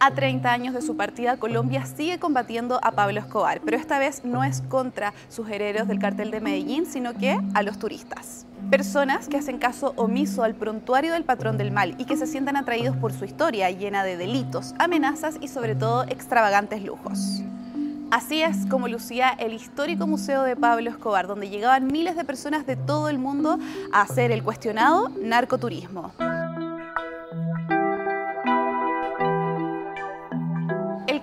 A 30 años de su partida, Colombia sigue combatiendo a Pablo Escobar, pero esta vez no es contra sus herederos del cartel de Medellín, sino que a los turistas. Personas que hacen caso omiso al prontuario del patrón del mal y que se sientan atraídos por su historia llena de delitos, amenazas y sobre todo extravagantes lujos. Así es como lucía el histórico Museo de Pablo Escobar, donde llegaban miles de personas de todo el mundo a hacer el cuestionado narcoturismo.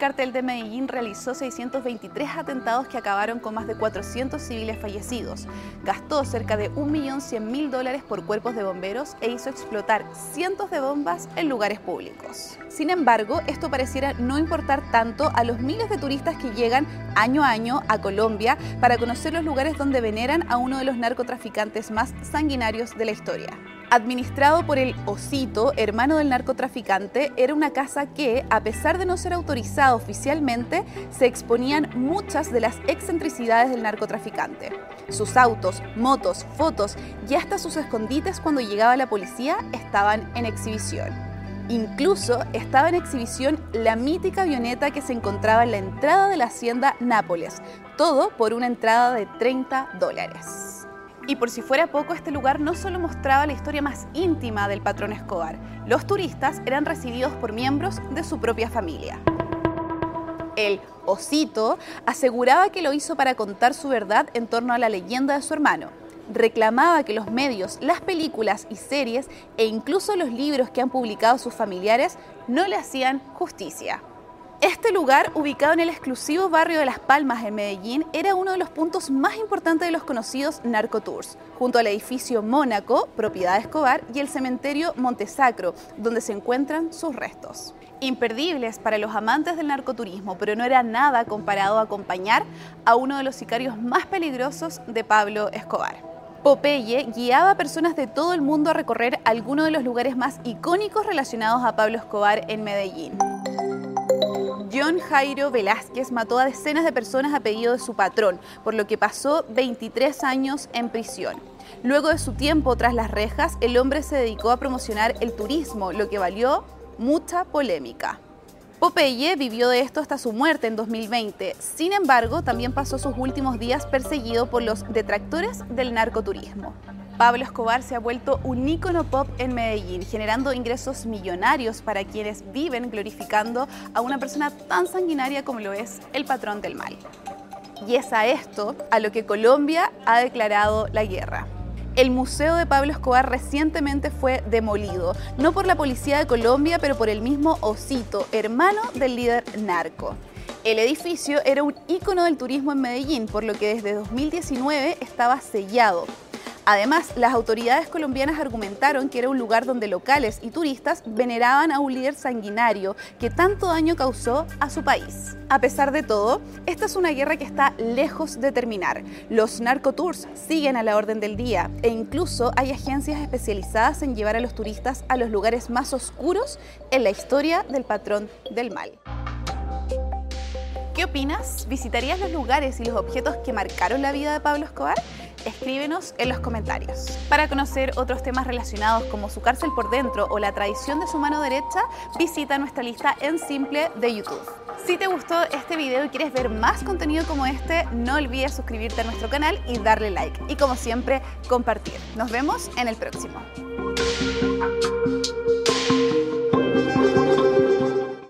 Cartel de Medellín realizó 623 atentados que acabaron con más de 400 civiles fallecidos. Gastó cerca de 1.100.000 dólares por cuerpos de bomberos e hizo explotar cientos de bombas en lugares públicos. Sin embargo, esto pareciera no importar tanto a los miles de turistas que llegan año a año a Colombia para conocer los lugares donde veneran a uno de los narcotraficantes más sanguinarios de la historia. Administrado por el Osito, hermano del narcotraficante, era una casa que, a pesar de no ser autorizada oficialmente, se exponían muchas de las excentricidades del narcotraficante. Sus autos, motos, fotos y hasta sus escondites cuando llegaba la policía estaban en exhibición. Incluso estaba en exhibición la mítica avioneta que se encontraba en la entrada de la hacienda Nápoles, todo por una entrada de 30 dólares. Y por si fuera poco, este lugar no solo mostraba la historia más íntima del patrón Escobar, los turistas eran recibidos por miembros de su propia familia. El osito aseguraba que lo hizo para contar su verdad en torno a la leyenda de su hermano. Reclamaba que los medios, las películas y series e incluso los libros que han publicado sus familiares no le hacían justicia. Este lugar, ubicado en el exclusivo barrio de Las Palmas en Medellín, era uno de los puntos más importantes de los conocidos narcotours, junto al edificio Mónaco, propiedad de Escobar, y el cementerio Montesacro, donde se encuentran sus restos. Imperdibles para los amantes del narcoturismo, pero no era nada comparado a acompañar a uno de los sicarios más peligrosos de Pablo Escobar. Popeye guiaba a personas de todo el mundo a recorrer algunos de los lugares más icónicos relacionados a Pablo Escobar en Medellín. John Jairo Velázquez mató a decenas de personas a pedido de su patrón, por lo que pasó 23 años en prisión. Luego de su tiempo tras las rejas, el hombre se dedicó a promocionar el turismo, lo que valió mucha polémica. Popeye vivió de esto hasta su muerte en 2020. Sin embargo, también pasó sus últimos días perseguido por los detractores del narcoturismo. Pablo Escobar se ha vuelto un ícono pop en Medellín, generando ingresos millonarios para quienes viven glorificando a una persona tan sanguinaria como lo es el patrón del mal. Y es a esto a lo que Colombia ha declarado la guerra. El Museo de Pablo Escobar recientemente fue demolido, no por la policía de Colombia, pero por el mismo Osito, hermano del líder narco. El edificio era un ícono del turismo en Medellín, por lo que desde 2019 estaba sellado. Además, las autoridades colombianas argumentaron que era un lugar donde locales y turistas veneraban a un líder sanguinario que tanto daño causó a su país. A pesar de todo, esta es una guerra que está lejos de terminar. Los narcotours siguen a la orden del día e incluso hay agencias especializadas en llevar a los turistas a los lugares más oscuros en la historia del patrón del mal. ¿Qué opinas? ¿Visitarías los lugares y los objetos que marcaron la vida de Pablo Escobar? Escríbenos en los comentarios. Para conocer otros temas relacionados como su cárcel por dentro o la tradición de su mano derecha, visita nuestra lista en simple de YouTube. Si te gustó este video y quieres ver más contenido como este, no olvides suscribirte a nuestro canal y darle like. Y como siempre, compartir. Nos vemos en el próximo.